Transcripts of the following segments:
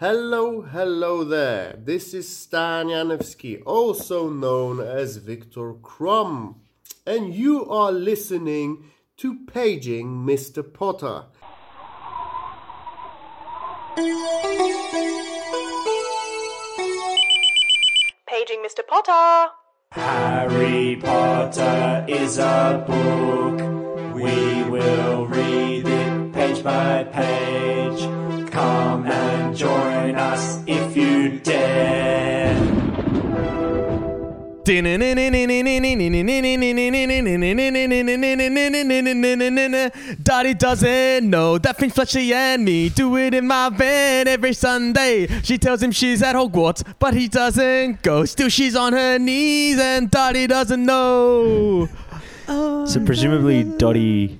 Hello, hello there. This is Stan Janevsky, also known as Victor Krum, and you are listening to Paging Mr. Potter. Paging Mr. Potter. Harry Potter is a book. We will read it page by page. Come and join us if you dare. Dottie doesn't know that Finch Fletcher and me do it in my van every Sunday. She tells him she's at Hogwarts, but he doesn't go. Still, she's on her knees, and Dottie doesn't know. So presumably Dottie,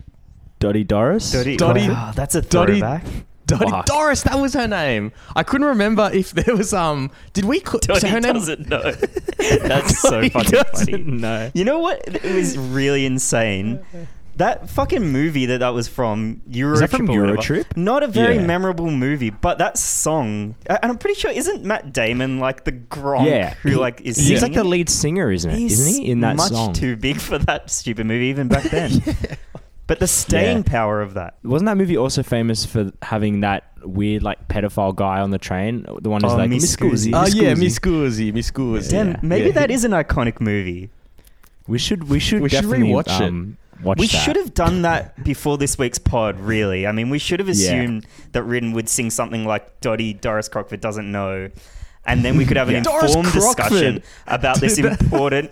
Dottie Doris. Dottie, Dottie- Oh, that's a Dottie- throwback. Dottie Fuck. Doris, that was her name. I couldn't remember if there was um. Did we? Cl- Dottie so her name. doesn't know. That's so Dottie fucking doesn't funny. know. You know what? It was really insane. That fucking movie that that was from Eurotrip. that from or whatever, Eurotrip? Not a very Yeah. memorable movie, but that song, and I'm pretty sure isn't Matt Damon like the Gronk Yeah, who he- like is He's like singing the it? lead singer, isn't it? He's Isn't he in that much song? too big for that stupid movie even back then. But the staying Yeah. power of that. Wasn't that movie also famous for having that weird like pedophile guy on the train? The one who's Oh, like Miss Miss Scusi. Oh yeah, Miss Guzzi, Miss Guzzi. Damn, Yeah. maybe Yeah. that is an iconic movie. We should we should We should definitely rewatch it. um, watch We that. should have done that before this week's pod, really. I mean, we should have Yeah. assumed that Ridden would sing something like Dottie Doris Crockford doesn't know. And then we could have an Yeah. Doris informed discussion about this important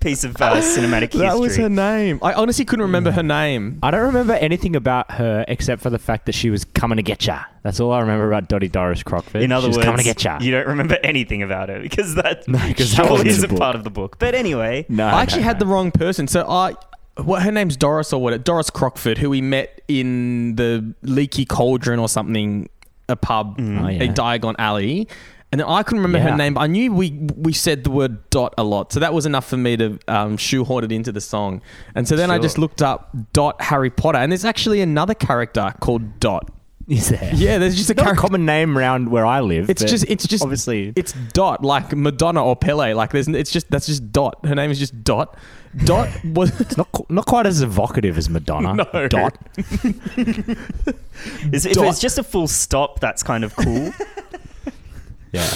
piece of uh, cinematic history. That was her name. I honestly couldn't remember her name. I don't remember anything about her except for the fact that she was coming to get ya. That's all I remember about Dottie Doris Crockford. In other she was words, coming to get ya. you don't remember anything about her because that, No, 'cause that surely wasn't isn't the part of the book. But anyway, no, I actually no, had no. the wrong person. So I, what her name's Doris or what? Doris Crockford, who we met in the Leaky Cauldron or something, a pub, Oh, yeah. a Diagon Alley. And I couldn't remember Yeah. her name, but I knew we we said the word dot a lot, so that was enough for me to um, shoehorn it into the song. And so then I just looked up dot Harry Potter, and there's actually another character called Dot. Is there? Yeah, there's just a Not a common name around where I live. It's just it's just obviously it's Dot like Madonna or Pele. Like there's it's just that's just Dot. Her name is just Dot. Dot was it's not not quite as evocative as Madonna. No. Dot. is- if Dot. it's just a full stop, that's kind of cool. Yeah,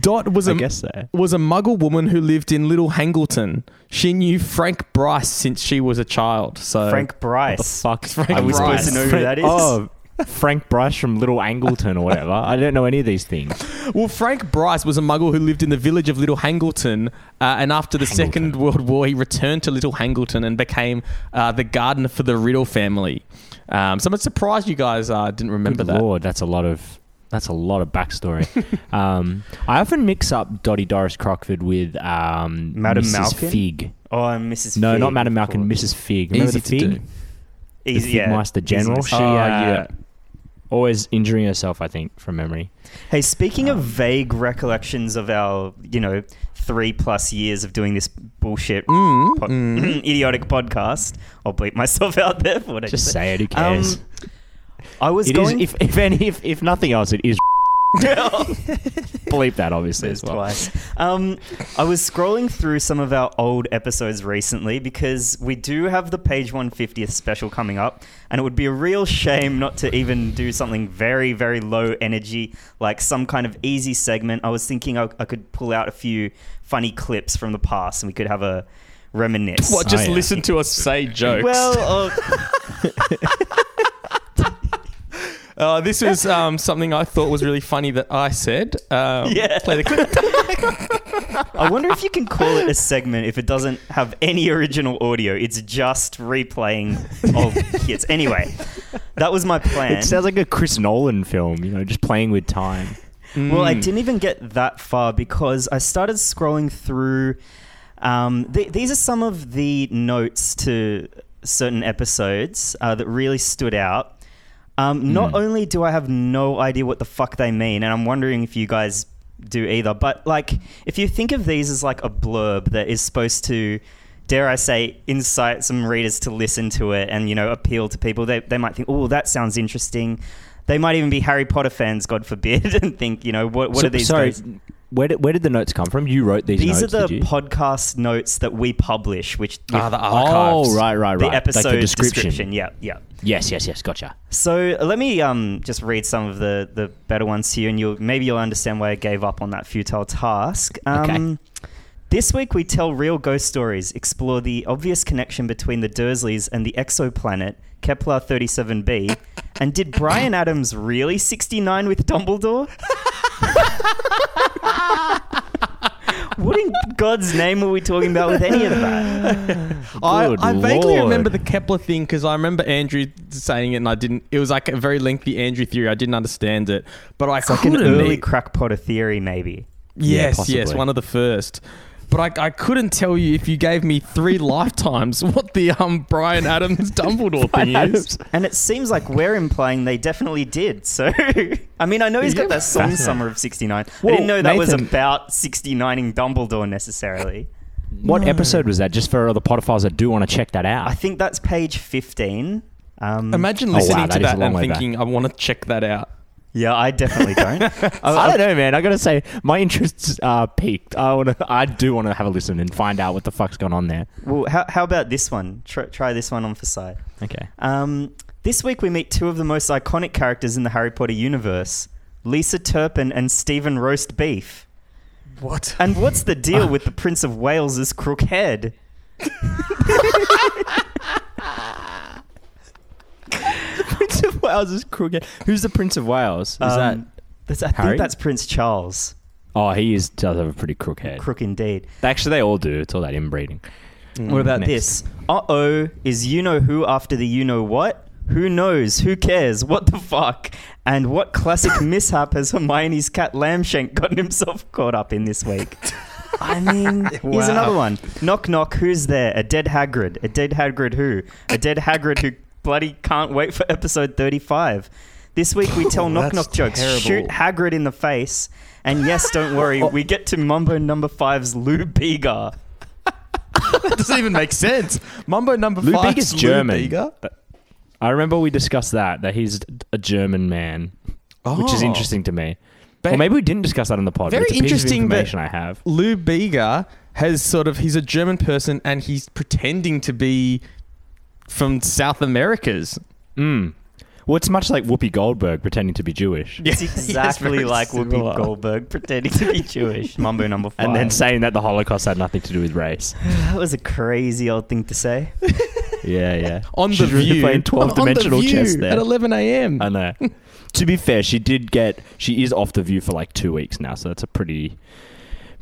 Dot was I a guess so. was a Muggle woman who lived in Little Hangleton. She knew Frank Bryce since she was a child. So Frank Bryce. The fuck? Frank Are we supposed Bryce. to know who that is? Oh, Frank Bryce from Little Angleton or whatever. I don't know any of these things. Well, Frank Bryce was a Muggle who lived in the village of Little Hangleton, uh, and after the Second World War, he returned to Little Hangleton and became uh, the gardener for the Riddle family. Um, so I'm surprised you guys uh, didn't remember Good that. lord, that's a lot of that's a lot of backstory. um, I often mix up Dottie Doris Crockford with um, Madam Mrs. Malkin? Fig. Oh, and Mrs. No, Fig, not Madam of Malkin. Mrs. Fig. Remember Easy the to Fig? do. The Easy, yeah. Figmeister General. Easy She, to- Oh, uh, yeah. always injuring herself, I think, from memory. Hey, speaking Um, of vague recollections of our, you know, three plus years of doing this bullshit, Mm, po- mm. idiotic podcast, I'll bleep myself out there for what I Just just say it. Who Um, cares? I was It is, going if if any, if, if nothing else, it is. Bleep that obviously as well. twice. Um, I was scrolling through some of our old episodes recently because we do have the page 150th special coming up, and it would be a real shame not to even do something very, very low energy, like some kind of easy segment. I was thinking I, I could pull out a few funny clips from the past, and we could have a reminisce. What? Just Oh, yeah. listen to us say jokes. Well, uh, Uh, this was um, something I thought was really funny that I said. Um, Yeah. Play the clip. I wonder if you can call it a segment if it doesn't have any original audio. It's just replaying of hits. Anyway, that was my plan. It sounds like a Chris Nolan film, you know, just playing with time. Well, I Mm. didn't even get that far because I started scrolling through. Um, th- these are some of the notes to certain episodes uh, that really stood out. Um, not Hmm. only do I have no idea what the fuck they mean, and I'm wondering if you guys do either, but like, if you think of these as like a blurb that is supposed to, dare I say, incite some readers to listen to it and, you know, appeal to people, they, they might think, oh, that sounds interesting. They might even be Harry Potter fans, God forbid, and think, you know, what, what So- are these sorry, guys? where did, where did the notes come from? You wrote these, These notes, are did the you? podcast notes that we publish, which Ah, the archives. Oh, right, right, the right. episode like the description. description. Yeah, yeah. Yes, yes, yes. Gotcha. So uh, let me um, just read some of the, the better ones here, and you'll maybe you'll understand why I gave up on that futile task. Um, This week we tell real ghost stories, explore the obvious connection between the Dursleys and the exoplanet Kepler 37b, and did Bryan Adams really 69 with Dumbledore? what in God's name are we talking about with any of that? I, I vaguely lord. remember the Kepler thing because I remember Andrew saying it and I didn't. It was like a very lengthy Andrew theory. I didn't understand it, but I It's like an couldn't. early crackpotter theory, maybe. Yeah, yes, yes, one of the first. But I, I couldn't tell you if you gave me three lifetimes what the um Bryan Adams Dumbledore thing is. And it seems like we're implying they definitely did. So, I mean, I know he's got that song Summer of 69. I didn't know that was about 69ing Dumbledore necessarily. What episode was that? Just for the Potophiles that do want to check that out. I think that's page 15. Um, Imagine Oh, wow, listening that to that and way back. thinking, I want to check that out. Yeah, I definitely don't. I don't know, man. I gotta say, my interests are peaked. I want to. I do want to have a listen and find out what the fuck's going on there. well, how, how about this one? Try, try this one on for sight. Okay. Um, this week we meet two of the most iconic characters in the Harry Potter universe Lisa Turpin and Stephen Roast Beef. What? And what's the deal with the Prince of Wales's crook head? Wales is crooked. Who's the Prince of Wales? Is that? Um, that's, I Harry? think that's Prince Charles. Oh, he is does have a pretty crook head. Crook indeed. Actually, they all do. It's all that inbreeding. What about next. this? Uh oh, is you know who after the you know what? Who knows? Who cares? What the fuck? And what classic mishap has Hermione's cat Lambshank gotten himself caught up in this week? I mean, here's another one. Knock knock, who's there? A dead Hagrid. A dead Hagrid who? A dead Hagrid who bloody can't wait for episode 35. This week we tell knock knock jokes. terrible. Shoot Hagrid in the face. And yes, don't worry, oh. we get to Mambo number five's Lou Bega. that doesn't even make sense. Mambo number Lou five Bega's is German. Lou Bega? I remember we discussed that that he's a German man, which is Oh. interesting to me. Ba- or maybe we didn't discuss that on the pod. but Very it's a piece of interesting information I have. Lou Bega has sort of he's a German person and he's pretending to be from South America's. Mm. Well, it's much like Whoopi Goldberg pretending to be Jewish. It's exactly very like similar. Whoopi Goldberg pretending to be Jewish. Mambo number five. And then saying that the Holocaust had nothing to do with race. that was a crazy old thing to say. Yeah, yeah. On She's the really view, playing 12 dimensional the chess there. at 11 a.m. I know. to be fair, she did get. She is off the view for like two weeks now, so that's a pretty,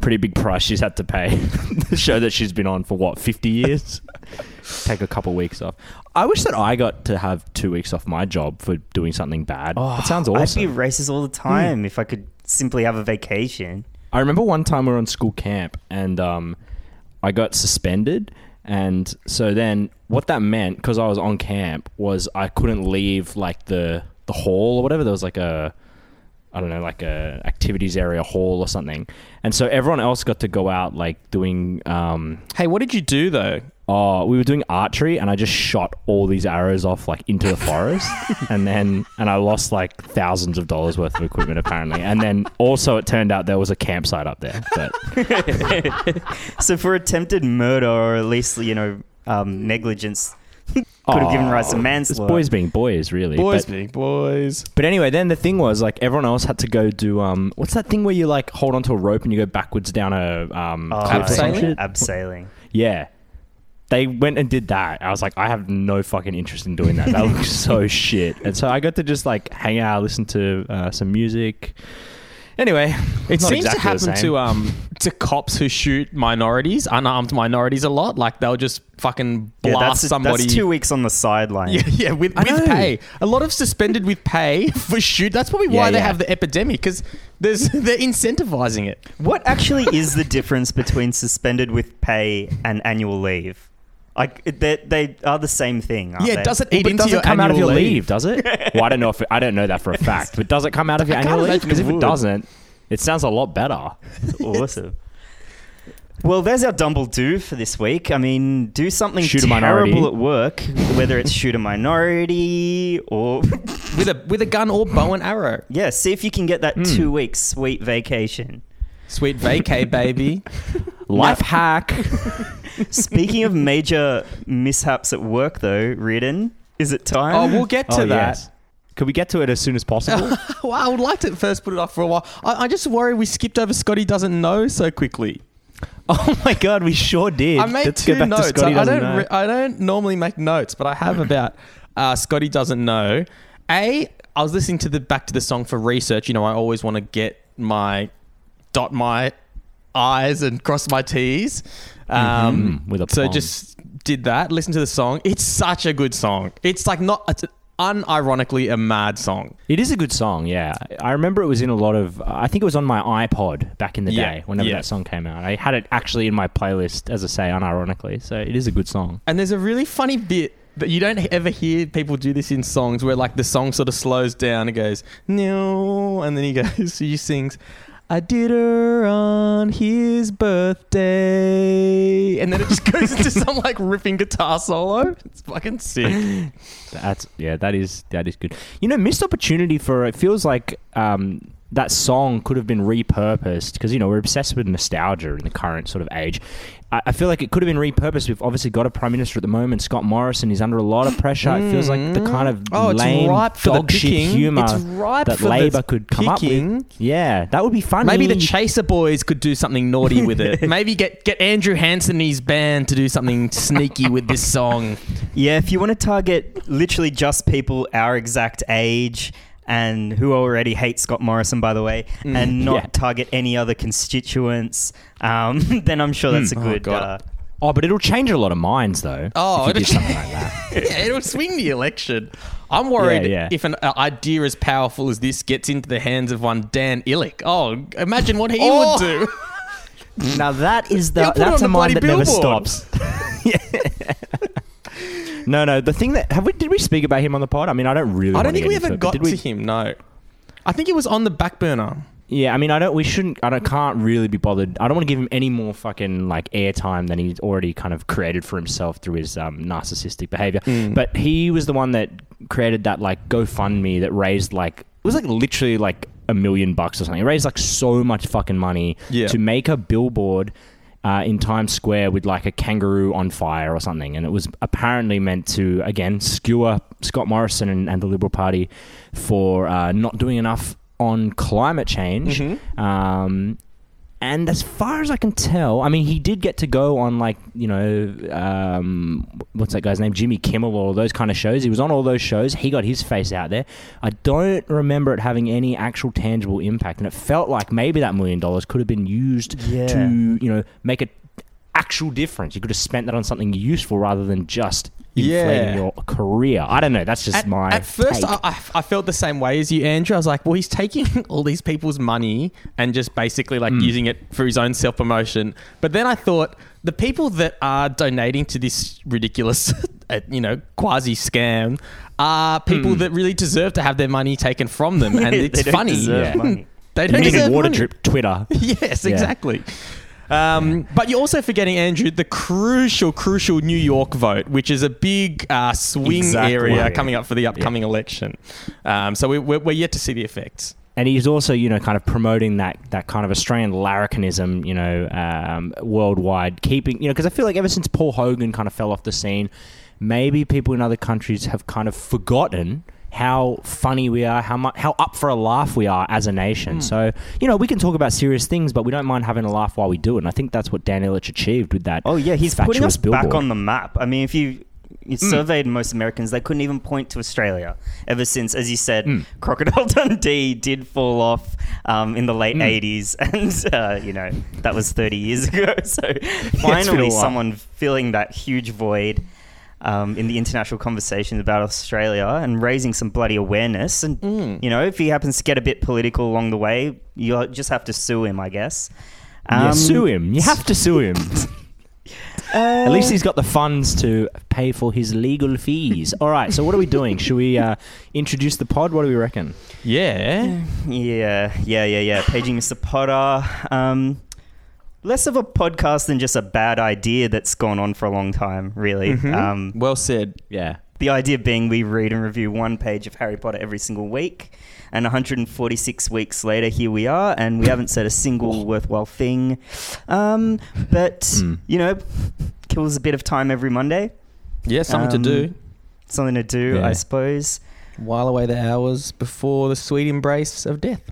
pretty big price she's had to pay. the show that she's been on for what fifty years. Take a couple weeks off. I wish that I got to have two weeks off my job for doing something bad. that sounds awesome. I'd be racist all the time if I could simply have a vacation. I remember one time we were on school camp and um, I got suspended. And so then what that meant, because I was on camp, was I couldn't leave like the, the hall or whatever. There was like a, I don't know, like a activities area hall or something. And so everyone else got to go out like doing, um, Hey, what did you do though? oh, we were doing archery and I just shot all these arrows off like into the forest. and then, and I lost like thousands of dollars worth of equipment apparently. And then also it turned out there was a campsite up there. But So for attempted murder or at least, you know, um, negligence, could have given rise to It's manslaughter. boys being boys, really. Boys, But, big boys. but anyway, then the thing was like everyone else had to go do um, what's that thing where you like hold onto a rope and you go backwards down a um, Oh, cliff or some Abseiling? shit? Abseiling. Yeah. They went and did that. I was like, I have no fucking interest in doing that. That looks so shit. And so I got to just like hang out, listen to uh, some music. Anyway, It seems exactly to happen to um to cops who shoot minorities, unarmed minorities, a lot. Like they'll just fucking Yeah, blast that's, somebody. that's two weeks on the sideline. Yeah, yeah, with, with pay. A lot of suspended with pay for shoot. That's probably why Yeah, they have the epidemic because there's they're incentivizing it. What actually is the difference between suspended with pay and annual leave? Like they, they are the same thing. Aren't yeah, they? does it Well, eat but into does your it come out of your annual leave, does it? well, I don't know if it, I don't know that for a fact, but does it come out of your can't annual leave? imagine Because it if it would. doesn't, it sounds a lot better. awesome. Well, there's our Dumble do for this week. I mean, do something Shoot a terrible at work, whether it's shoot a minority or with a with a gun or bow and arrow. Yeah, see if you can get that Hmm. two week sweet vacation. Sweet vacay, baby. Life hack. Speaking of major mishaps at work, though, Ridden, is it time? Oh, we'll get to Oh, that. yes. Could we get to it as soon as possible? well, I would like to first put it off for a while. I, I just worry we skipped over Scotty doesn't know so quickly. oh my god, we sure did. I made Let's two go back notes. to Scotty I, I doesn't don't. know. Re- I don't normally make notes, but I have about uh, Scotty doesn't know. A, I was listening to the back to the song for research. You know, I always want to get my dot my I's and cross my T's. Um, Mhm, with a so pong. just did that. Listen to the song. It's such a good song. It's like not. It's unironically a mad song. It is a good song, yeah. I remember it was in a lot of. I think it was on my iPod back in the Yeah, day, whenever yeah. that song came out. I had it actually in my playlist, as I say, unironically. So it is a good song. And there's a really funny bit that you don't ever hear people do this in songs where like the song sort of slows down and goes no, and then he goes he sings. I did her on his birthday, and then it just goes into some like ripping guitar solo. It's fucking sick. That's yeah, that is that is good. You know, missed opportunity for it feels like um, that song could have been repurposed because you know we're obsessed with nostalgia in the current sort of age. I, I feel like it could have been repurposed. We've obviously got a prime minister at the moment, Scott Morrison. He's under a lot of pressure. It feels like the kind of mm. Oh, it's lame ripe for the dog shit picking. humor It's ripe that for the Labor could come up with. Yeah, that would be funny. Maybe the Chaser Boys could do something naughty with it. Maybe get get Andrew Hansen and his band to do something sneaky with this song. Yeah, if you want to target literally just people our exact age and who already hate Scott Morrison, by the way, and not Yeah. target any other constituents, um, then I'm sure that's a Oh, good. God. uh, Oh, but it'll change a lot of minds though. Oh, if you it'll- something like that. yeah, it'll swing the election. I'm worried Yeah, yeah. if an uh, idea as powerful as this gets into the hands of one Dan Ilic. Oh, imagine what he Oh. would do. Now that is the that's a mind that bloody never billboard. stops. No, no. The thing that have we did we speak about him on the pod? I mean, I don't really. I don't think we ever it, got did we? to him. No, I think it was on the back burner. Yeah, I mean, I don't. We shouldn't. I don't. Can't really be bothered. I don't want to give him any more fucking like airtime than he's already kind of created for himself through his um, narcissistic behavior. Mm. But he was the one that created that like GoFundMe that raised like it was like literally like a million bucks or something. It raised like so much fucking money Yeah. to make a billboard. Uh, in Times Square with like a kangaroo on fire or something, and it was apparently meant to again skewer Scott Morrison and, and the Liberal Party for uh, not doing enough on climate change. Um, and as far as I can tell, I mean, he did get to go on like you know, um, what's that guy's name, Jimmy Kimmel, or those kind of shows. He was on all those shows. He got his face out there. I don't remember it having any actual tangible impact, and it felt like maybe that million dollars could have been used Yeah. to you know make a actual difference. You could have spent that on something useful rather than just inflating Yeah. your career. I don't know. That's just At, my at first, take. I, I, I felt the same way as you, Andrew. I was like, well, he's taking all these people's money and just basically like Mm. using it for his own self promotion. But then I thought the people that are donating to this ridiculous, uh, you know, quasi scam are people that really deserve to have their money taken from them, and They it's don't funny. deserve Yeah. money. They you don't needed deserve water money. drip Twitter. Yes, Yeah. exactly. Um, but you're also forgetting, Andrew, the crucial, crucial New York vote, which is a big uh, swing Exactly. area coming up for the upcoming election. Um, so we, we're, we're yet to see the effects. and he's also, you know, kind of promoting that that kind of Australian larrikinism, you know, um, worldwide, keeping, you know, because I feel like ever since Paul Hogan kind of fell off the scene, maybe people in other countries have kind of forgotten how funny we are, how much, how up for a laugh we are as a nation. So, you know, we can talk about serious things, but we don't mind having a laugh while we do it. And I think that's what Dan Ilic achieved with that. Oh yeah, he's putting us back on the map. I mean, if you you surveyed most Americans, they couldn't even point to Australia ever since, as you said, Crocodile Dundee did fall off um, in the late '80s, and uh, you know that was 30 years ago. So finally, someone filling that huge void. Um, in the international conversations about Australia and raising some bloody awareness, and you know, if he happens to get a bit political along the way, you just have to sue him, I guess. Yeah, Um, sue him. You have to sue him. At least he's got the funds to pay for his legal fees. All right, so what are we doing? Should we uh, introduce the pod? What do we reckon? Yeah. Yeah, yeah, yeah, yeah. Paging Mr. Potter. Um, less of a podcast than just a bad idea that's gone on for a long time, really. Mm-hmm. Um, Well said. Yeah. the idea being we read and review one page of Harry Potter every single week. And 146 weeks later, here we are, and we haven't said a single worthwhile thing. Um, but, Hmm. you know, kills a bit of time every Monday. Yeah, something Um, to do. Something to do, Yeah. I suppose. While away the hours before the sweet embrace of death.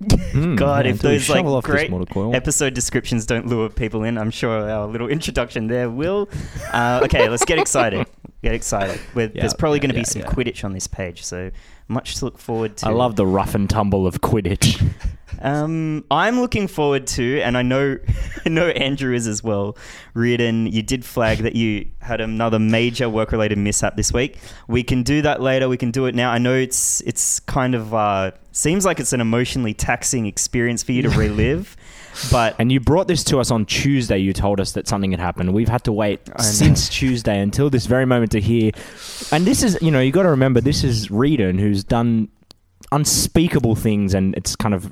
Mm, God, if those like shovel off this great episode descriptions don't lure people in, I'm sure our little introduction there will. Uh, okay, let's get excited. Get excited. There's probably yeah, going to be yeah, some yeah. Quidditch on this page, so much to look forward to. I love the rough and tumble of Quidditch. Um, I'm looking forward to, and I know, I know Andrew is as well. Reardon, you did flag that you had another major work-related mishap this week. We can do that later. We can do it now. I know it's it's kind of uh, seems like it's an emotionally taxing experience for you to relive, but And you brought this to us on Tuesday. You told us that something had happened. We've had to wait since Tuesday until this very moment to hear. And this is, you know, you got to remember, this is Reedon who's done unspeakable things, and it's kind of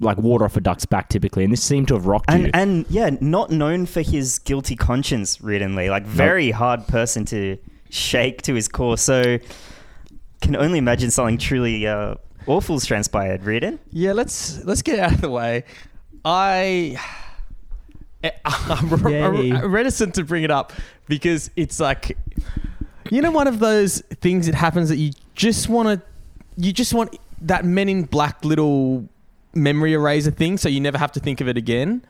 like water off a duck's back typically. And this seemed to have rocked you. and and yeah, not known for his guilty conscience, Reardon Lee. Like very hard person to shake to his core. So can only imagine something truly uh, awful's transpired, Reardon. Yeah, let's let's get out of the way. I eh, I'm r- Yay. reticent to bring it up because it's like you know one of those things that happens that you just want to you just want that Men in Black little memory eraser thing, so you never have to think of it again.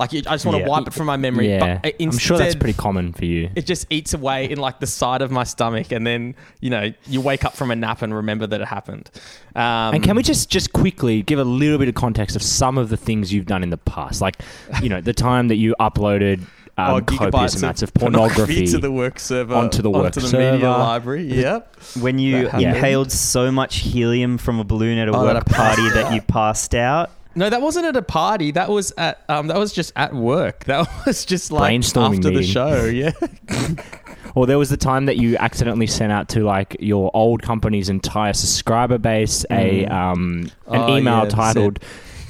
Like I just want to Yeah. wipe it from my memory. yeah, but I'm sure that's pretty common for you. it just eats away in like the side of my stomach, and then you know you wake up from a nap and remember that it happened. Um, And can we just just quickly give a little bit of context of some of the things you've done in the past, like you know the time that you uploaded um, oh, copious gigabytes amounts of pornography to the work server onto the work onto the server. media library. Yep. When you inhaled so much helium from a balloon at a Oh, work I party that you passed out. No, that wasn't at a party. That was at um, that was just at work. That was just like Brainstorming after the show. Yeah. Or there was the time that you accidentally sent out to like your old company's entire subscriber base a um, an Oh, email yeah, titled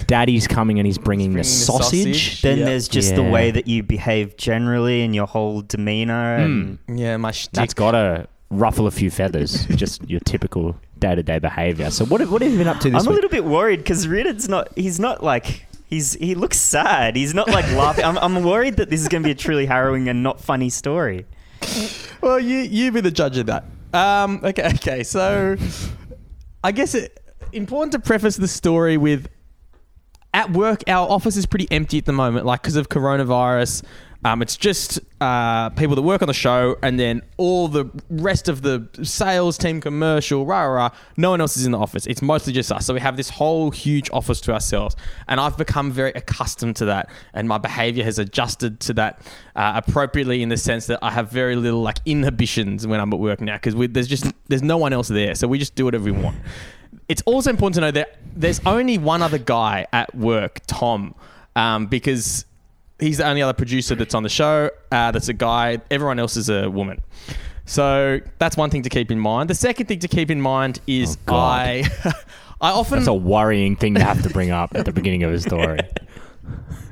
"Daddy's coming and he's bringing, the, bringing the sausage." sausage. Then Yep. there's just the Yeah. way that you behave generally and your whole demeanor. And Yeah, my shtick. That's got to ruffle a few feathers. just your typical day to day behavior. So what have, what have you been up to this I'm a little bit worried because Reardon's not. He's not like. He's he looks sad. He's not like laughing. I'm, I'm worried that this is going to be a truly harrowing and not funny story. Well, you you be the judge of that. Um, okay, okay. So, I guess it important to preface the story with at work our office is pretty empty at the moment, like because of coronavirus. Um, it's just uh, people that work on the show, and then all the rest of the sales team, commercial, rah rah. rah no one else is in the office. It's mostly just us. So we have this whole huge office to ourselves, and I've become very accustomed to that, and my behavior has adjusted to that uh, appropriately in the sense that I have very little like inhibitions when I'm at work now because there's just there's no one else there, so we just do whatever we want. It's also important to know that there's only one other guy at work, Tom, um, because he's the only other producer that's on the show. Uh, that's a guy. Everyone else is a woman. So that's one thing to keep in mind. The second thing to keep in mind is Oh, God. I, I often That's a worrying thing to have to bring up at the beginning of a story.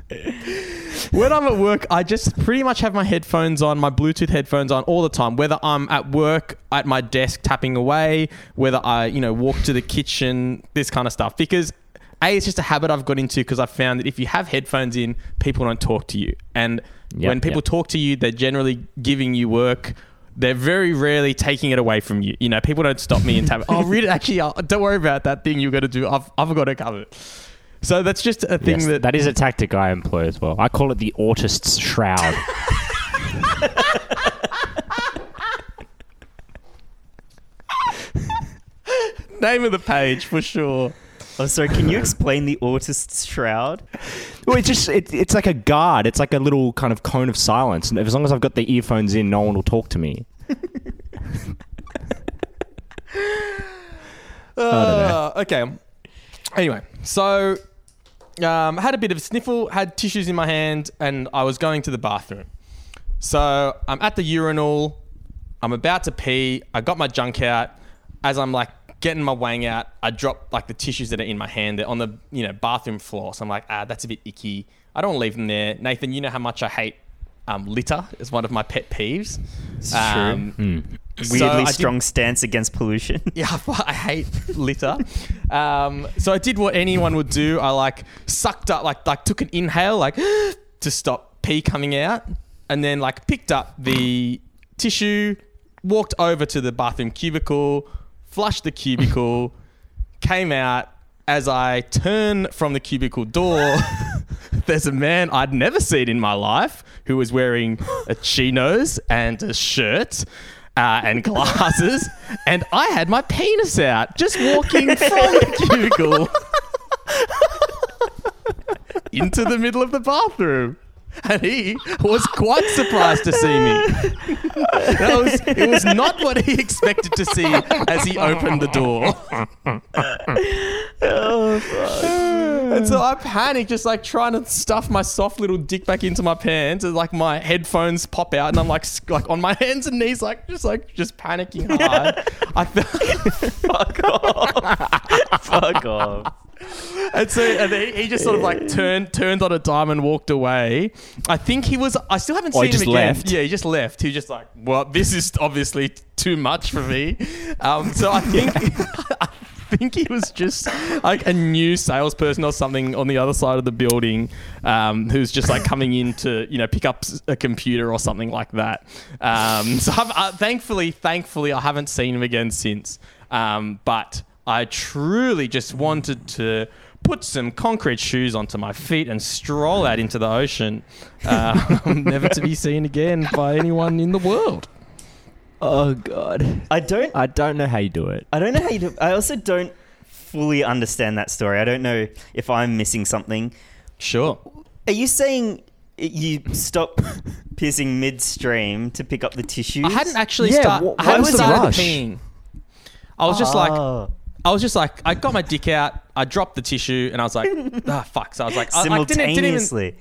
when I'm at work, I just pretty much have my headphones on, my Bluetooth headphones on all the time. Whether I'm at work, at my desk tapping away, whether I, you know, walk to the kitchen, this kind of stuff. Because a, it's just a habit I've got into because I've found that if you have headphones in, people don't talk to you, and Yep, when people yep. talk to you, they're generally giving you work. They're very rarely taking it away from you. You know, people don't stop me and tap. oh, really? Actually, don't worry about that thing you're going to do. I've, I've got to cover it. So that's just a thing Yes, that that is a tactic I employ as well. I call it the autist's shroud. name of the page for sure. Oh, sorry. Can you explain the autist's shroud? well, it's just it, it's like a guard. It's like a little kind of cone of silence. And as long as I've got the earphones in, no one will talk to me. Uh, okay. Anyway, so um, I had a bit of a sniffle, had tissues in my hand, and I was going to the bathroom. So I'm at the urinal. I'm about to pee. I got my junk out. As I'm like getting my wang out, I drop like the tissues that are in my hand. They're on the you know bathroom floor. So I'm like, ah, that's a bit icky. I don't want to leave them there. Nathan, you know how much I hate um, litter. It's one of my pet peeves. Um, weirdly I did- strong stance against pollution. Yeah, I hate litter. Um, so I did what anyone would do. I like sucked up, like like took an inhale, like to stop pee coming out, and then like picked up the tissue, walked over to the bathroom cubicle, flushed the cubicle, came out. As I turn from the cubicle door, there's a man I'd never seen in my life who was wearing a chinos and a shirt uh, and glasses, and I had my penis out just walking from the cubicle into the middle of the bathroom. And he was quite surprised to see me. That was, it was not what he expected to see as he opened the door. Oh, and so I panicked, just like trying to stuff my soft little dick back into my pants, and like my headphones pop out, and I'm like, like on my hands and knees, like just like just panicking hard. I felt, Fuck off. Fuck off. And so and then he just sort of like turned turned on a dime and walked away. I think he was. I still haven't Oh, he seen him again. left? Yeah, he just left. He was just like, well, this is obviously too much for me. Um, so I think. I think he was just like a new salesperson or something on the other side of the building, um, who's just like coming in to you know pick up a computer or something like that. Um, so I've, uh, thankfully, thankfully, I haven't seen him again since. Um, but I truly just wanted to put some concrete shoes onto my feet and stroll out into the ocean, uh, never to be seen again by anyone in the world. Oh god. I don't I don't know how you do it. I don't know how you do I also don't fully understand that story. I don't know if I'm missing something. Sure. Are you saying you stop pissing midstream to pick up the tissues? I hadn't actually Yeah, start. wh- I hadn't was the started rush? peeing. I was just like, Oh. I was just like, I got my dick out. I dropped the tissue, and I was like, ah, fuck. So I was like, I, I didn't, didn't, even, simultaneously.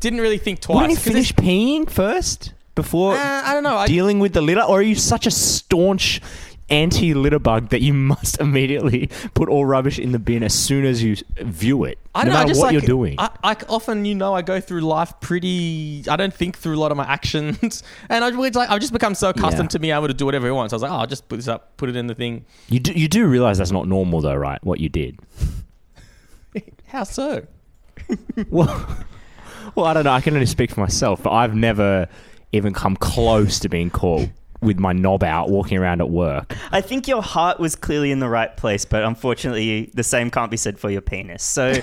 didn't really think twice. Wouldn't you finish peeing first before Uh, I don't know. I, dealing with the litter, or are you such a staunch anti-litter bug that you must immediately put all rubbish in the bin as soon as you view it, I no don't know, matter what like, you're doing? I, I often, you know, I go through life pretty. I don't think through a lot of my actions, and I it's like I've just become so accustomed Yeah. to being able to do whatever I want. So I was like, oh, I'll just put this up, put it in the thing. you do you do realize that's not normal, though, right? What you did. How so? Well, well, I don't know. I can only speak for myself, but I've never even come close to being caught with my knob out walking around at work. I think your heart was clearly in the right place, but unfortunately, the same can't be said for your penis. So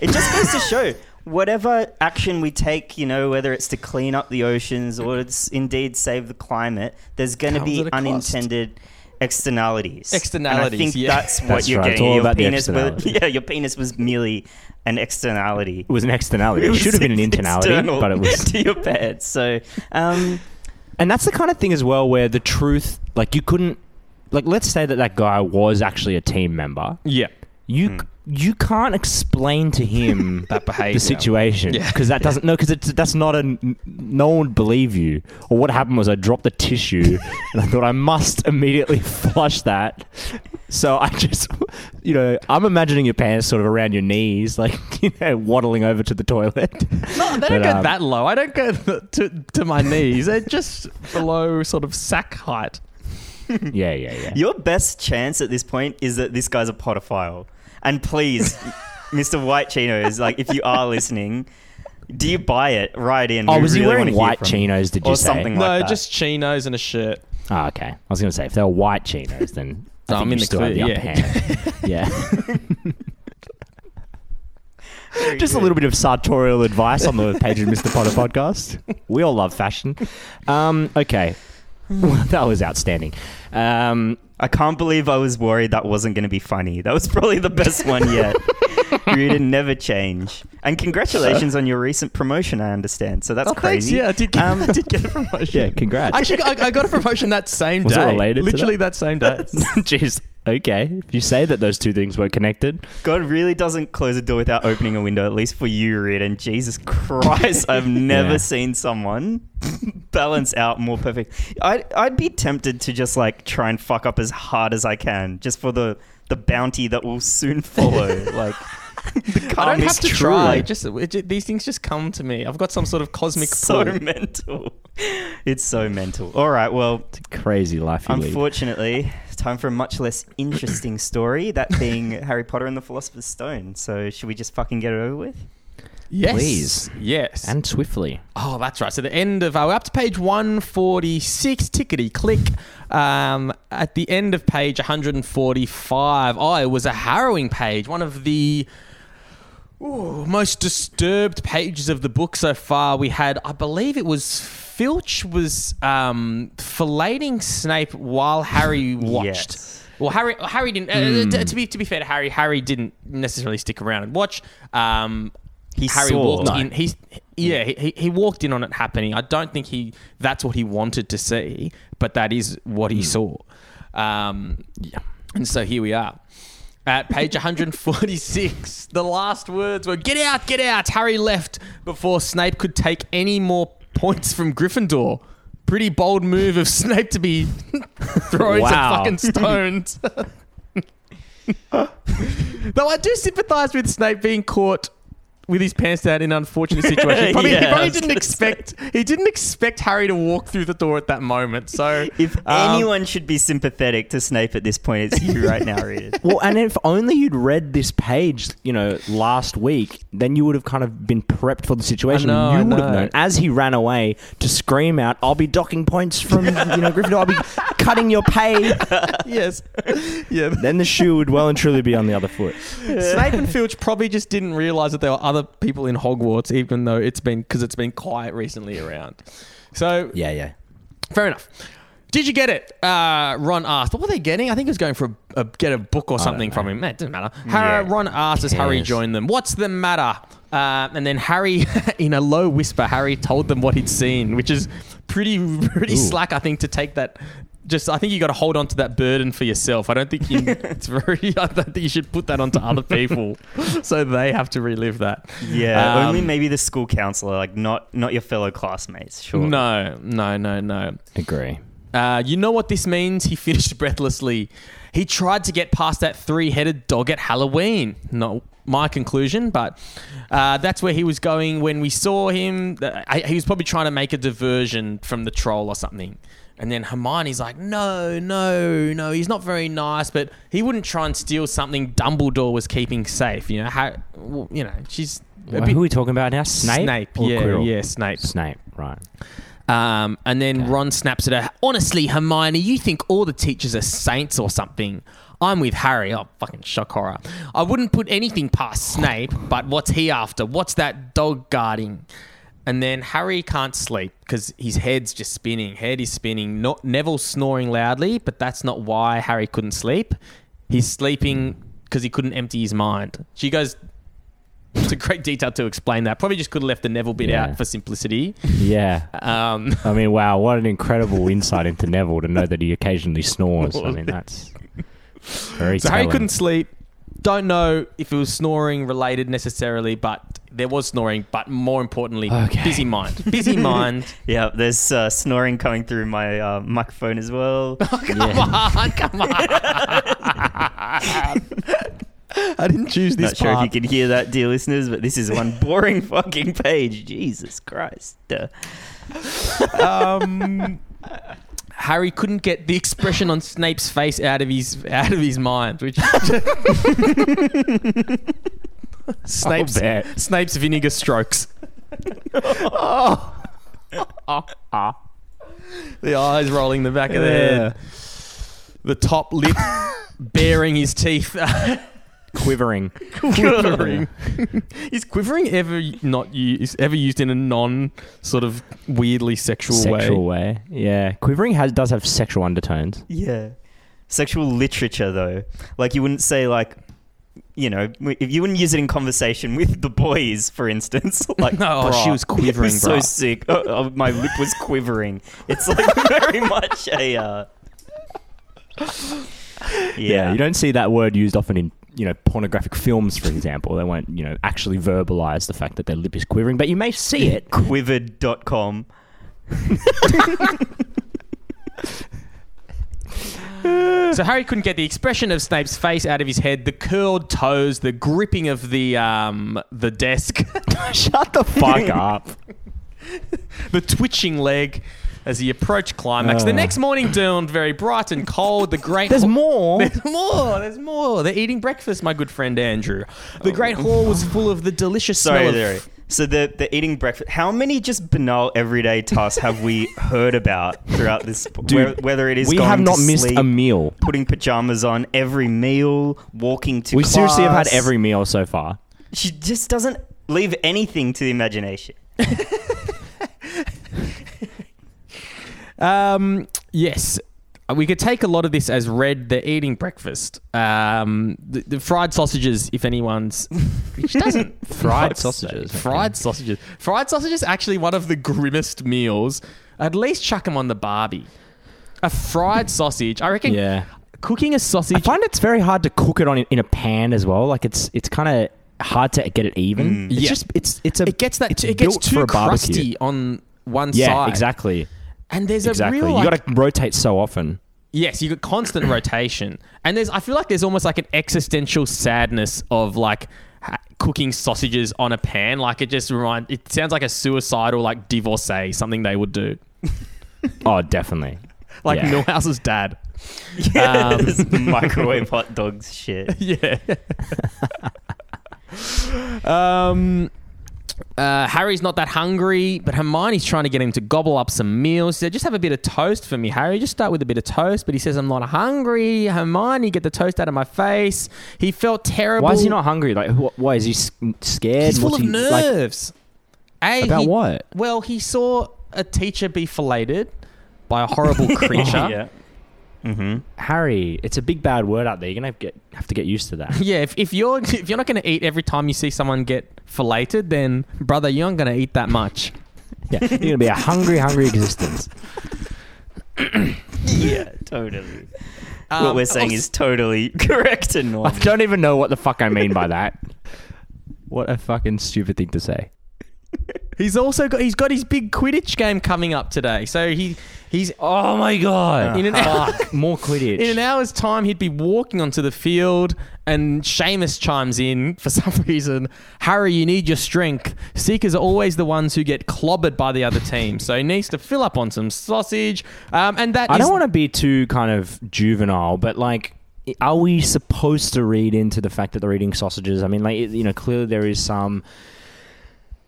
it just goes to show whatever action we take, you know, whether it's to clean up the oceans or it's indeed save the climate, there's going to be at a cost. unintended externalities. Externalities, And I think yeah. that's what That's you're right, it's getting. all your about the penis was, yeah, your penis was merely an externality. It was an externality. It, was should have been an internality, external but it was to your bed. So, um, And that's the kind of thing as well where the truth, like you couldn't, like let's say that that guy was actually a team member. Yeah. You hmm. you can't explain to him That behaviour. the situation Yeah. because that doesn't no because that's not a no one would believe you. Or what happened was I dropped the tissue and I thought I must immediately flush that. So I just, you know, I'm imagining your pants sort of around your knees, like you know, waddling over to the toilet. No, they don't go um, that low. I don't go th- to to my knees. They're just below sort of sack height. yeah, yeah, yeah. Your best chance at this point is that this guy's a potophile. And please, Mr. White Chinos, like if you are listening, do you buy it? Right in. Oh, We was he wearing white chinos? Did you Or say? something like no, that. just chinos and a shirt. Oh, okay. I was going to say, if they were white chinos, then I No, think I'm you in the still have the clear, upper yeah. hand. yeah. Very Just a little bit of sartorial advice on the page of Mr. Potter podcast. We all love fashion. Um, okay. Well, that was outstanding. Um, I can't believe I was worried that wasn't going to be funny. That was probably the best one yet. Reader never change. And congratulations on your recent promotion. I understand. So that's Oh, thanks. crazy. Yeah, I did get, Um, I did get a promotion. yeah, congrats. Actually, I, I got a promotion that same Was it day. related to Literally that? that same day. Jeez. Okay. If you say that those two things were connected, God really doesn't close a door without opening a window, at least for you, Reed. And Jesus Christ, I've never Yeah. seen someone balance out more perfect. I'd, I'd be tempted to just like try and fuck up as hard as I can, just for the, the bounty that will soon follow. like, I don't have to true. try. Just it, ju- these things just come to me. I've got some sort of cosmic so pull. mental. It's so mental. All right, well, it's Crazy life you lead. unfortunately, it's time for a much less interesting story, that being Harry Potter and the Philosopher's Stone. So, should we just fucking get it over with? Yes, Please. yes. And swiftly. Oh, that's right. So the end of uh, we're up to page one forty six. Tickety click. Um, at the end of page one hundred and forty five. Oh, it was a harrowing page. One of the ooh, most disturbed pages of the book so far. We had, I believe, it was Filch was um, filleting Snape while Harry watched. Yes. Well, Harry, Harry didn't. Uh, t- to be to be fair to Harry, Harry didn't necessarily stick around and watch. Um, He Harry saw. walked No. in. He's yeah. He, he- walked in on it happening. I don't think he that's what he wanted to see, but that is what he saw. Um, yeah. And so here we are. At page 146, the last words were "Get out, get out." Harry left before Snape could take any more points from Gryffindor. Pretty bold move of Snape to be throwing Wow. some fucking stones. Though I do sympathise with Snape being caught with his pants down in an unfortunate situation. Probably, Yeah, he probably didn't gonna expect he didn't expect Harry to walk through the door at that moment. So If um, anyone should be sympathetic to Snape at this point, it's you right now, Reed. Well, and if only you'd read this page, you know, last week, then you would have kind of been prepped for the situation. Know, you I would have known as he ran away to scream out, "I'll be docking points from you know Gryffindor. I'll be cutting your pay." yes, yeah. Then the shoe would well and truly be on the other foot. Snape and Filch probably just didn't realize that there were other people in Hogwarts, even though it's been because it's been quiet recently around. So Yeah, yeah. fair enough. Did you get it? Uh, Ron asked. What were they getting? I think he was going for a, a get a book or something from him. It doesn't matter. Har- Yeah. Ron asked as Harry joined them. What's the matter? Uh, and then Harry, in a low whisper, Harry told them what he'd seen, which is pretty pretty slack, I think, to take that. Just, I think you got to hold on to that burden for yourself. I don't think you, it's very. I don't think you should put that onto other people, so they have to relive that. Yeah, Um, only maybe the school counselor, like not not your fellow classmates. Sure. No, no, no, no. Agree. Uh, you know what this means? He finished breathlessly. He tried to get past that three headed dog at Halloween. Not my conclusion, but uh, that's where he was going when we saw him. Uh, I- He was probably trying to make a diversion from the troll or something. And then Hermione's like, no, no, no, he's not very nice, but he wouldn't try and steal something Dumbledore was keeping safe. You know, how, well, you know, she's Well, who are we talking about now? Snape. Snape, yeah, Quirrell? yeah, Snape. Snape. Right. Um, and then Ron snaps at her. Honestly, Hermione, you think all the teachers are saints or something? I'm with Harry. Oh, fucking shock horror. I wouldn't put anything past Snape, but what's he after? What's that dog guarding? And then Harry can't sleep because his head's just spinning. Head is spinning. Not Neville's snoring loudly, but that's not why Harry couldn't sleep. He's sleeping because he couldn't empty his mind. She goes to great detail to explain that. Probably just could have left the Neville bit Yeah. out for simplicity. Yeah. Um, I mean, wow, what an incredible insight into Neville to know that he occasionally snores. I mean, that's very So Harry couldn't sleep. Don't know if it was snoring related necessarily, but there was snoring. But more importantly, Okay. busy mind. Busy mind. Yeah, there's uh, snoring coming through my uh, microphone as well. come on, come on. I didn't choose this Not sure if you can hear that, dear listeners, but this is one boring fucking page. Jesus Christ. Uh, um, Harry couldn't get the expression on Snape's face out of his out of his mind, which Snape's bet. Snape's vinegar strokes. oh. The eyes rolling the back of the head. The top lip baring his teeth. quivering. quivering. Is quivering ever not used, ever used in a non sort of weirdly sexual, Sexual way? way. Yeah. Quivering has does have sexual undertones. yeah. Sexual literature, though. Like, you wouldn't say, like, you know, if you wouldn't use it in conversation with the boys, for instance. Like, No, she was quivering, was so sick. Oh, oh, my lip was quivering. It's like very much a. Uh, Yeah. You don't see that word used often in you know pornographic films, for example. They won't you know actually verbalize the fact that their lip is quivering, but you may see it. quivered.com. So Harry couldn't get the expression of Snape's face out of his head, the curled toes, the gripping of the um, the desk, Shut the fuck up. the twitching leg as he approached climax. the Uh. next morning dawned very bright and cold. The great There's hall- more. There's more. There's more. They're eating breakfast, my good friend Andrew. The great hall was full of the delicious Sorry, smell of. So the the eating breakfast. How many just banal everyday tasks have we heard about throughout this? whe- whether it is we going have not to missed sleep, a meal. putting pajamas on every meal, walking to. We seriously have had every meal so far. She just doesn't leave anything to the imagination. Um, yes. We could take a lot of this as read. They're eating breakfast. Um, the, the fried sausages, if anyone's. Which doesn't. Fried Fuck's sausages, sake. okay. Fried sausages. Fried sausages actually one of the grimmest meals. At least chuck them on the barbie. A fried sausage. I reckon Yeah. cooking a sausage. I find it's very hard to cook it on in a pan as well. Like it's it's kind of hard to get it even. It's Yeah. just it's it's a it gets that. It gets too crusty on one Yeah, side. exactly. And there's Exactly. a real. you like, got to rotate so often. Yes, you got constant rotation, and there's. I feel like there's almost like an existential sadness of like ha- cooking sausages on a pan. Like it just remind. It sounds like a suicidal like divorcee, something they would do, Oh, definitely. like Yeah. Milhouse's dad. Yeah, Um, microwave hot dogs shit. Yeah. um. Uh, Harry's not that hungry, but Hermione's trying to get him to gobble up some meals. She said, "Just have a bit of toast for me, Harry. Just start with a bit of toast." But he says, "I'm not hungry." Hermione, get the toast out of my face. He felt terrible. Why is he not hungry? Like, wh- why is he s- scared? He's full What's of he- like- nerves. A, About he- what? Well, he saw a teacher be filleted by a horrible creature. yeah. Mm-hmm. Harry, it's a big bad word out there. You're gonna have, get, have to get used to that. Yeah, if, if you're if you're not going to eat every time you see someone get filleted, then brother, you aren't going to eat that much. yeah, you're gonna be a hungry, hungry existence. Yeah, totally. what Um, we're saying also- is totally correct and normal. I don't even know what the fuck I mean by that. What a fucking stupid thing to say. He's also got he's got his big Quidditch game coming up today. So he he's Oh my god! in an hour, More Quidditch. in an hour's time he'd be walking onto the field and Seamus chimes in for some reason. Harry, you need your strength. Seekers are always the ones who get clobbered by the other team. So he needs to fill up on some sausage. Um, and that I is- don't want to be too kind of juvenile, but like, are we supposed to read into the fact that they're eating sausages? I mean, like, you know, clearly there is some.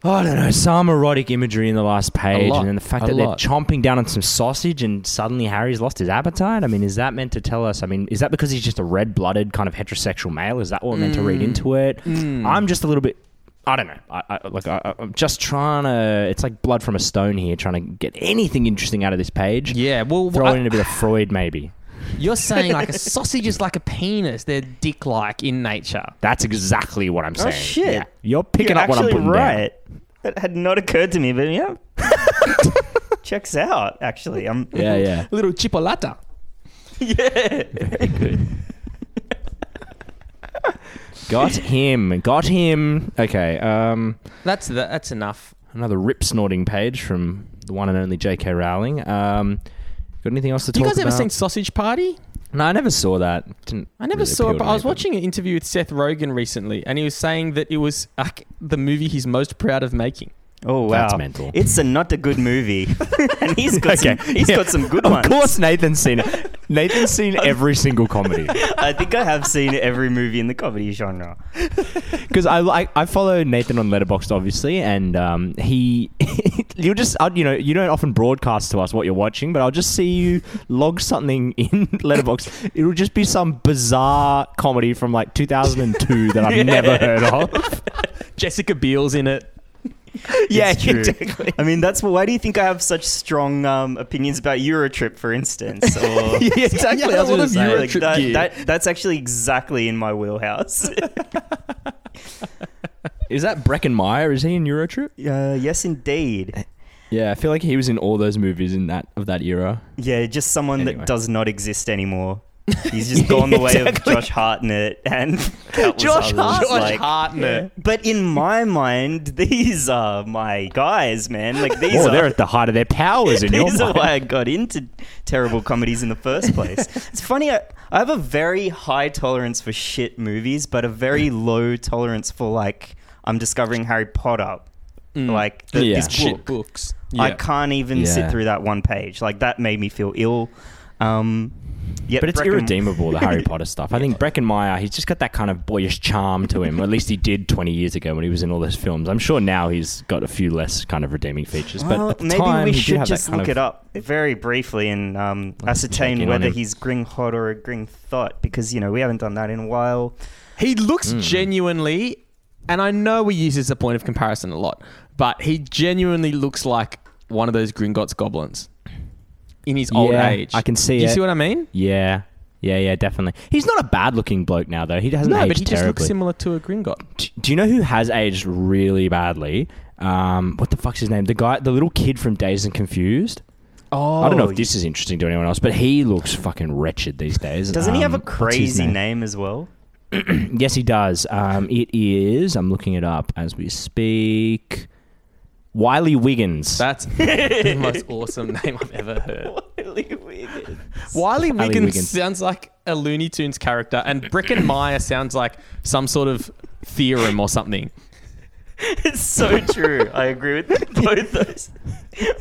Oh, I don't know, some erotic imagery in the last page, lot, and then the fact a that they're chomping down on some sausage, and suddenly Harry's lost his appetite. I mean, is that meant to tell us? I mean, is that because he's just a red-blooded kind of heterosexual male? Is that what we're meant to read mm. into it? Mm. I'm just a little bit. I don't know. I, I, like I, I'm just trying to. It's like blood from a stone here, trying to get anything interesting out of this page. Yeah, well, Throw I- in a bit of Freud, maybe. You're saying like a sausage is like a penis. They're dick-like in nature. That's exactly what I'm saying. Oh, shit. Yeah. You're picking You're up what I'm actually putting right. That had not occurred to me, but yeah. Checks out, actually. I'm down. Yeah, yeah. A little chipolata. yeah. Very good. Got him. Got him. Okay. Um, That's that, that's enough. another rip snorting page from the one and only J.K. Rowling. Um, got anything else to Do you guys ever about? seen Sausage Party? No, I never saw that. Didn't I never really saw it, appeal but to I was watching an interview with Seth Rogen recently, and he was saying that it was like the movie he's most proud of making. Oh wow, That's mental. It's a not a good movie, and he's got some, he's yeah. got some good Of ones. Of course, Nathan's seen it. Nathan's seen every single comedy. I think I have seen every movie in the comedy genre. because I like I follow Nathan on Letterboxd obviously, and um, he you'll just I, you know you don't often broadcast to us what you're watching, but I'll just see you log something in Letterboxd. It'll just be some bizarre comedy from like 2002 that I've never heard of. Jessica Biel's in it. yeah, It's true. exactly. I mean, that's why do you think I have such strong um, opinions about Eurotrip, for instance? Or Yeah, exactly. Yeah, I was what say. like that, that, that's actually exactly in my wheelhouse. Is that Breckin Meyer? Is he in Eurotrip? uh, yes, indeed. Yeah, I feel like he was in all those movies in that of that era. Yeah, just someone Anyway. that does not exist anymore. He's just gone the way of Josh Hartnett and Josh, others. Josh like- Hartnett. But in my mind, these are my guys, man. Like these Oh, are they're at the height of their powers in your these are mind. why I got into terrible comedies in the first place. it's funny. I, I have a very high tolerance for shit movies, but a very mm. low tolerance for like I'm discovering Harry Potter. Mm. Like the, Yeah. this Shit book, books. I can't even sit through that one page. Like that made me feel ill. Um, yet But it's Breckin- irredeemable, the Harry Potter stuff. I think Breckin Meyer, he's just got that kind of boyish charm to him. Or at least he did 20 years ago when he was in all those films. I'm sure now he's got a few less kind of redeeming features. But Well, at maybe time, we should just look of- it up very briefly and um, ascertain whether he's Gring Hot or a Gring Thought because you know we haven't done that in a while. He looks Hmm. genuinely, and I know we use this as a point of comparison a lot, but he genuinely looks like one of those Gringotts goblins in his old Yeah, age. I can see Do you it. see what I mean? Yeah. Yeah, yeah, definitely. He's not a bad looking bloke now, though. He hasn't No, aged but he just looks similar to a Gringott. D- Do you know who has aged really badly? Um, what the fuck's his name? The guy, the little kid from Dazed and Confused. Oh, I don't know if this is interesting to anyone else, but he looks fucking wretched these days. doesn't he have a Um, what's crazy name? as well? Yes, he does. Um, it is. I'm looking it up as we speak. Wiley Wiggins. That's the most awesome name I've ever heard. Wiley Wiggins. Wiley Wiggins, Wiggins. sounds like a Looney Tunes character, and Breckin Meyer sounds like some sort of theorem or something. it's so true. I agree with both those.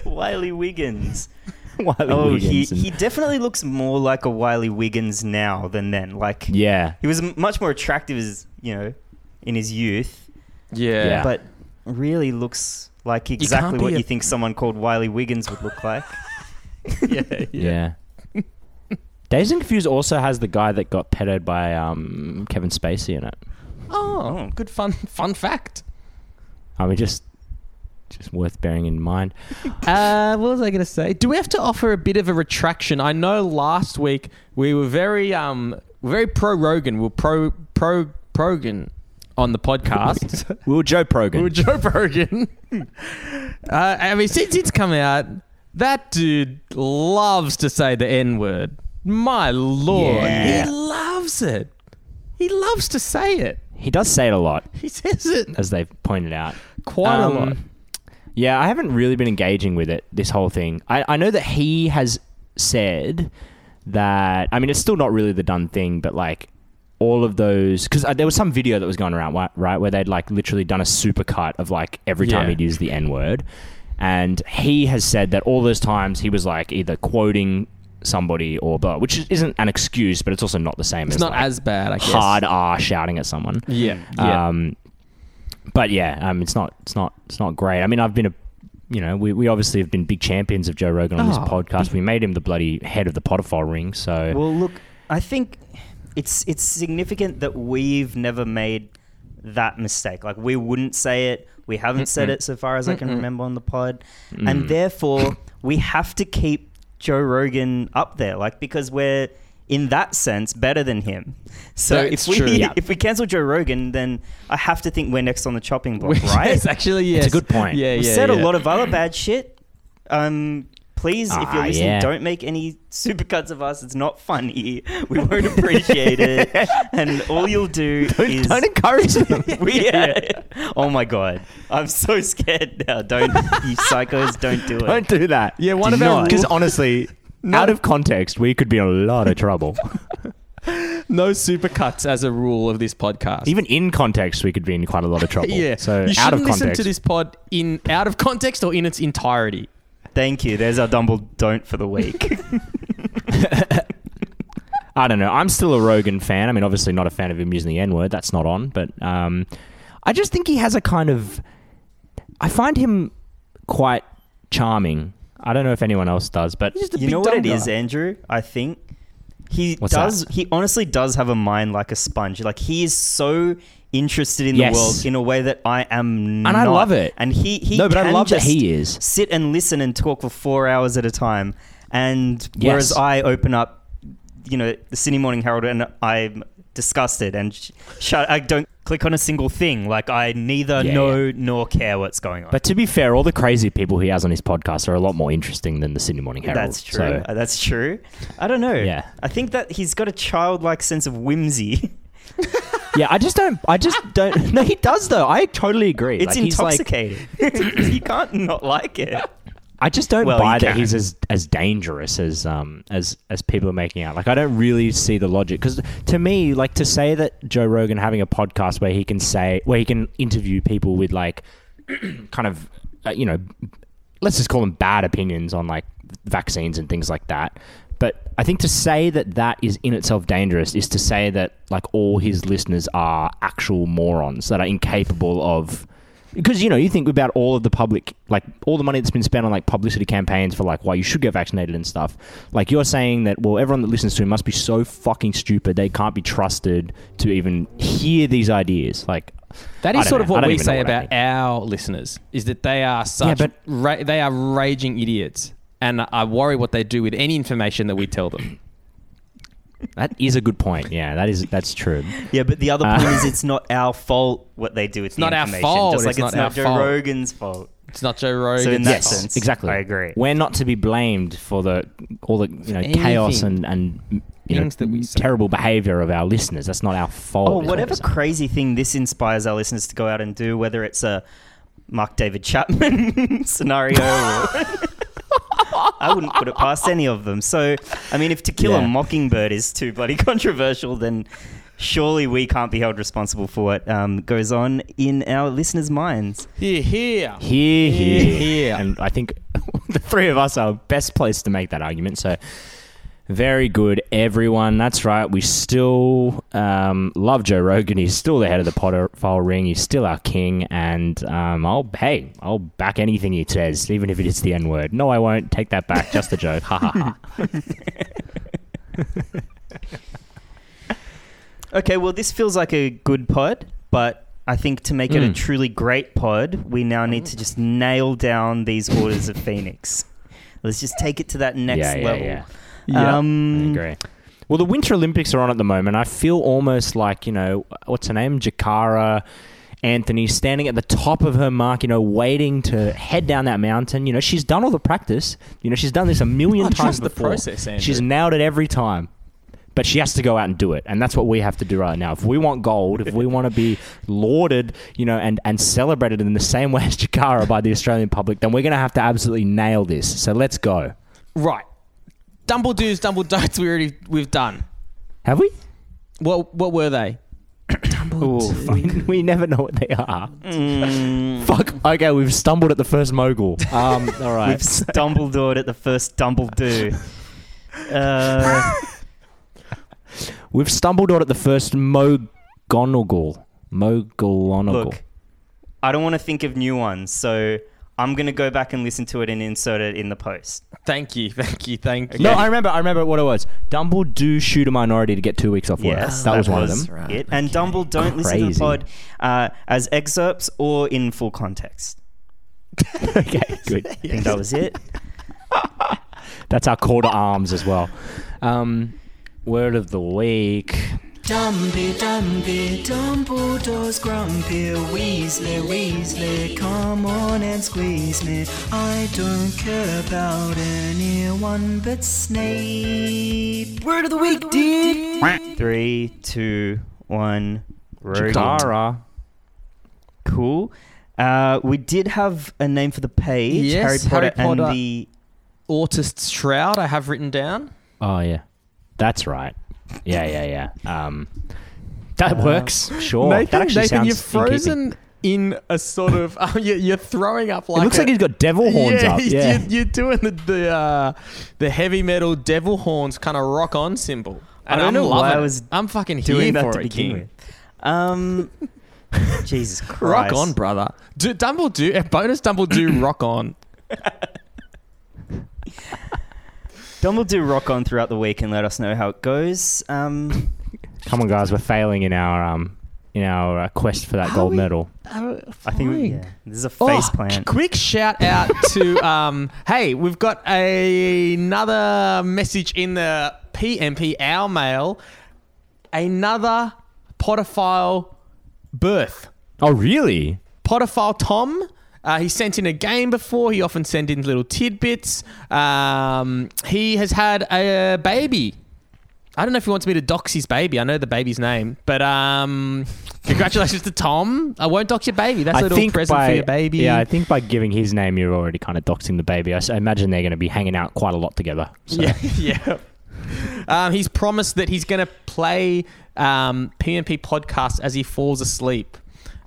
Wiley Wiggins. Wiley Oh, he, Wiggins. and- he definitely looks more like a Wiley Wiggins now than then. Like yeah. he was much more attractive as you know in his youth, Yeah. Yeah. but really looks like exactly be what a- you think someone called Wiley Wiggins would look like. yeah, Yeah. Dazed and Confused also has the guy that got petted by um, Kevin Spacey in it. Oh, good fun fun fact. I mean, just just worth bearing in mind. Uh, what was I going to say? Do we have to offer a bit of a retraction? I know last week we were very um very pro Rogan. We're pro pro Progan on the podcast. We were Joe Progan. we were Joe Progan. uh, I mean, since it's come out, that dude loves to say the N word. My lord, Yeah. he loves it. He loves to say it. he does say it a lot, He says it as they've pointed out. quite a Um, lot. Yeah, I haven't really been engaging with it, this whole thing. I, I know that he has said that, I mean, it's still not really the done thing, but like all of those, because there was some video that was going around, right, right, where they'd like literally done a supercut of like every time Yeah. he'd use the N word. And he has said that all those times he was like either quoting somebody or blah, which isn't an excuse, but it's also not the same It's as not like, as bad, I guess. hard R shouting at someone. Yeah. yeah. Um, but yeah, um, it's not, it's not, it's not great. I mean, I've been a, you know, we, we obviously have been big champions of Joe Rogan on this Oh, podcast. We made him the bloody head of the Potophile ring. So Well, look, I think it's it's significant that we've never made that mistake. Like we wouldn't say it. We haven't said it so far as I can remember on the pod, Mm. and therefore we have to keep Joe Rogan up there, like because we're in that sense better than him. So That's if we true. Yeah. if we cancel Joe Rogan, then I have to think we're next on the chopping block, right? Yes, actually, yes. a good point. Yeah, We yeah. said yeah. a lot of other bad shit. Um, please, if you're Ah, listening, yeah. don't make any supercuts of us. It's not funny. We won't appreciate it. And all you'll do is don't encourage them. we, yeah. Oh my god, I'm so scared now. Don't you psychos? Don't do it. don't do that. Yeah, one Do of our because rules- honestly, out of context, we could be in a lot of trouble. no supercuts as a rule of this podcast. Even in context, we could be in quite a lot of trouble. yeah. So you out shouldn't of listen context, to this pod in out of context or in its entirety. Thank you. There's our dumble don't for the week. I don't know. I'm still a Rogan fan. I mean, obviously not a fan of him using the N word. That's not on. But um, I just think he has a kind of. I find him quite charming. I don't know if anyone else does, but you know what it is, Andrew? I think he What's does. that? He honestly does have a mind like a sponge. Like he is so interested in Yes. the world in a way that I am, not. And I love it. And he, he No, but I love that he is. sit and listen and talk for four hours at a time. And whereas I open up, you know, the Sydney Morning Herald, and I'm disgusted and sh- shut. I don't click on a single thing. Like I neither Yeah, know nor care what's going on. But to be fair, all the crazy people he has on his podcast are a lot more interesting than the Sydney Morning Herald. That's true. So, Uh, That's true. I don't know. Yeah. I think that he's got a childlike sense of whimsy. yeah, I just don't. I just don't. No, he does though. I totally agree. It's Like, he's like- you can't not like it. I just don't Well, buy that he's as as dangerous as um as as people are making out. Like I don't really see the logic because to me, like to say that Joe Rogan having a podcast where he can say where he can interview people with like kind of uh, you know let's just call them bad opinions on like vaccines and things like that. But I think to say that that is in itself dangerous is to say that like all his listeners are actual morons that are incapable of because you know you think about all of the public like all the money that's been spent on like publicity campaigns for like why you should get vaccinated and stuff. Like you're saying that well everyone that listens to him must be so fucking stupid they can't be trusted to even hear these ideas. Like That is sort of know. I what we say what about our listeners is that they are such but- ra- they are raging idiots, and I worry what they do with any information that we tell them. that is a good point yeah that is that's true Yeah, but the other Uh, point is it's not our fault what they do It's not our information. fault, Just like it's it's, not not, Joe fault. Rogan's fault. It's not Joe Rogan. So in that yes sense, exactly I agree. we're not to be blamed for the all the you know chaos and and you know, Things that we say. terrible behavior of our listeners that's not our fault Oh, is what whatever we're saying. crazy thing this inspires our listeners to go out and do, whether it's a Mark David Chapman scenario or. I wouldn't put it past any of them. So, I mean, if To Kill Yeah. a Mockingbird is too bloody controversial, then surely we can't be held responsible for what um, goes on in our listeners' minds. Here, here. Here, here, Here, here. And I think the three of us are best placed to make that argument. So, very good, everyone. That's right. We still um, love Joe Rogan. He's still the head of the Potophile ring. He's still our king. And um, I'll, hey, I'll back anything he says, even if it is the N word. No, I won't. Take that back. Just a joke. Ha ha ha. Okay, well, this feels like a good pod, but I think to make it a Mm. truly great pod, we now need to just nail down these orders of Phoenix. Let's just take it to that next yeah, level. yeah. Yeah. Um, I agree. Well, the Winter Olympics are on at the moment. I feel almost like, you know, what's her name? Jakara Anthony standing at the top of her mark, you know, waiting to head down that mountain. You know, she's done all the practice. You know, she's done this a million times trust the before. process, Andrew. She's nailed it every time. But she has to go out and do it. And that's what we have to do right now. If we want gold, if we want to be lauded, you know, and, and celebrated in the same way as Jakara by the Australian public, then we're going to have to absolutely nail this. So let's go. Right. Dumbledore's Dumbledores we already we've done. Have we? What what were they? we, we never know what they are. mm, Fuck. Okay, we've stumbled at the first mogul. Um, all right. we've stumbled at the first Dumbledore. Uh, We've stumbled on at the first Mogonagle. Mogonagle. look, I don't want to think of new ones, so I'm going to go back and listen to it and insert it in the post. Thank you, thank you, thank you. No, I remember. I remember what it was. Dumble do shoot a minority to get two weeks off work. Yes, that, was one of them. right. It. And Dumble, don't listen to the pod uh, as excerpts or in full context. okay, good. I think that was it. That's our call to arms as well. Um, word of the week. Dumpy, Dumpy, Dumbledore's grumpy. Weasley, Weasley, come on and squeeze me. I don't care about anyone but Snape. Word of the week, dude. Three, two, one. Rogan. Cool. Uh, we did have a name for the page. Yes, Harry Potter, Harry Potter. and the. Autist's Shroud I have written down. Oh yeah, that's right. Yeah, yeah, yeah. Um, that works. Sure. that Nathan, actually Nathan sounds you're frozen in a sort of. Oh, you're, you're throwing up like. it looks a- like he's got devil horns yeah, up. Yeah. You're, you're doing the the, uh, the heavy metal devil horns kind of rock on symbol. And I don't am know why loving I it. was I'm fucking Doing here that for to it, begin King. with. Um, Jesus Christ. Rock on, brother. Do, Dumbledore, uh, bonus Dumbledore, rock on. Dumbledore rock on throughout the week and let us know how it goes. Um, Come on, guys, we're failing in our um in our uh, quest for that Are gold we? medal. I think we, yeah, this is a Oh, face plant. Quick shout out to um hey, we've got a, another message in the PMP our mail. another potophile birth. Oh, really? Potophile Tom. Uh, he sent in a game before. He often sent in little tidbits. Um, he has had a baby. I don't know if he wants me to dox his baby. I know the baby's name, but um, congratulations to Tom. I won't dox your baby. That's a little present by for your baby. yeah, I think by giving his name, you're already kind of doxing the baby. I imagine they're going to be hanging out quite a lot together. So. Yeah, yeah. Um, he's promised that he's going to play um, PMP podcast as he falls asleep,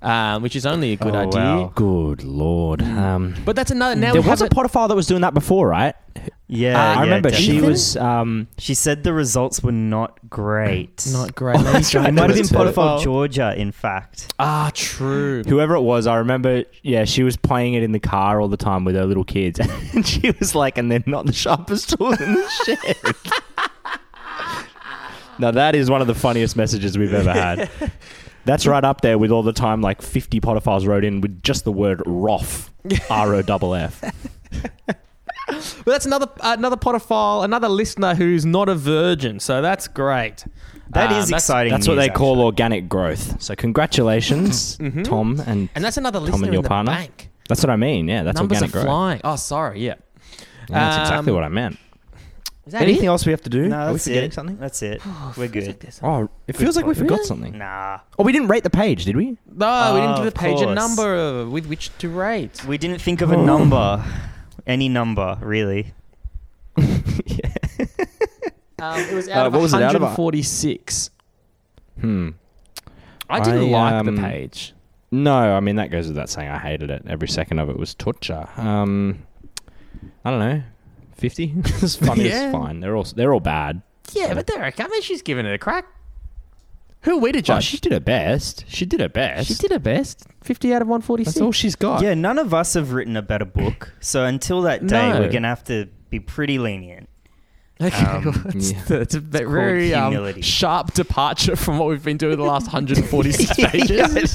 um, which is only a good Oh, idea. wow. Good lord. Um, But that's another. Now there we was have a potophile that was doing that before, right? Yeah, Uh, I yeah, remember she definitely. was. Um, She said the results were not great. not great. Maybe he's It trying might have to been tell- Potophile, Georgia, in fact. Ah, true. whoever it was, I remember. Yeah, she was playing it in the car all the time with her little kids, and she was like, "And they're not the sharpest tool in the shed." now that is one of the funniest messages we've ever had. That's right up there with all the time like 50 potophiles wrote in with just the word ROF, R O double F. But that's another another potophile, another listener who's not a virgin. So that's great. That Um, is that's- exciting. That's what news, they call actually. organic growth. So congratulations, Tom, and And that's another Tom listener and your in the partner. bank. That's what I mean. Yeah, that's Numbers organic are growth. flying. Oh, sorry. Yeah. Yeah, that's exactly Um, what I meant. Is that Anything it? else we have to do? No, Are we that's forgetting it. something? That's it. We're good. Oh, it feels like we forgot Really? something. Nah. Oh, we didn't rate the page, did we? No, we didn't Oh, give the of page a course. number with which to rate. We didn't think of a number. Any number, really. Um, it was Uh, out of what was it out of? 146. Hmm. I didn't I, like the um, page. No, I mean that goes without saying. I hated it. Every second of it was torture. Um, I don't know, fifty. it's funny. Yeah. It's fine. They're all they're all bad. Yeah, but there, I mean, she's giving it a crack. Who are we to Oh, judge? she did her best. She did her best. She did her best. 50 out of 146. That's all she's got. Yeah, none of us have written a better book. So until that day, No. we're going to have to be pretty lenient. Okay, Um, well, it's, yeah. it's a bit very um, humility. sharp departure from what we've been doing the last 146 pages.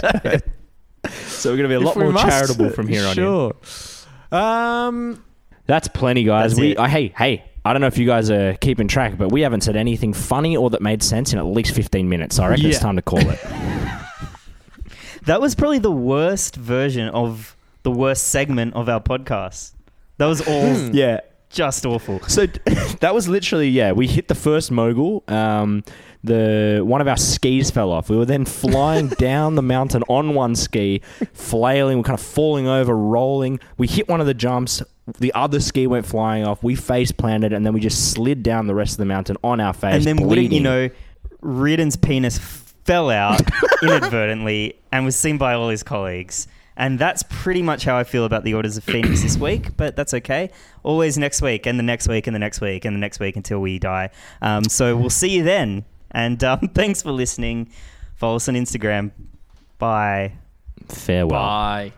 So we're gonna be a If lot more must. charitable from here on in. Sure. Um, That's plenty, guys. That's we it. I, hey hey. I don't know if you guys are keeping track, but we haven't said anything funny or that made sense in at least fifteen minutes. So I reckon it's time to call it. That was probably the worst version of the worst segment of our podcast. That was all yeah. just awful. So that was literally yeah. We hit the first mogul. Um, the one of our skis fell off. We were then flying down the mountain on one ski, flailing. We're kind of falling over, rolling. We hit one of the jumps. The other ski went flying off. We face planted, and then we just slid down the rest of the mountain on our face. and then wouldn't you know, Reardon's penis fell out inadvertently and was seen by all his colleagues. And that's pretty much how I feel about the Orders of Phoenix this week, but that's okay. Always next week, and the next week, and the next week, and the next week until we die. Um, so we'll see you then. And um, thanks for listening. Follow us on Instagram. Bye. farewell. bye.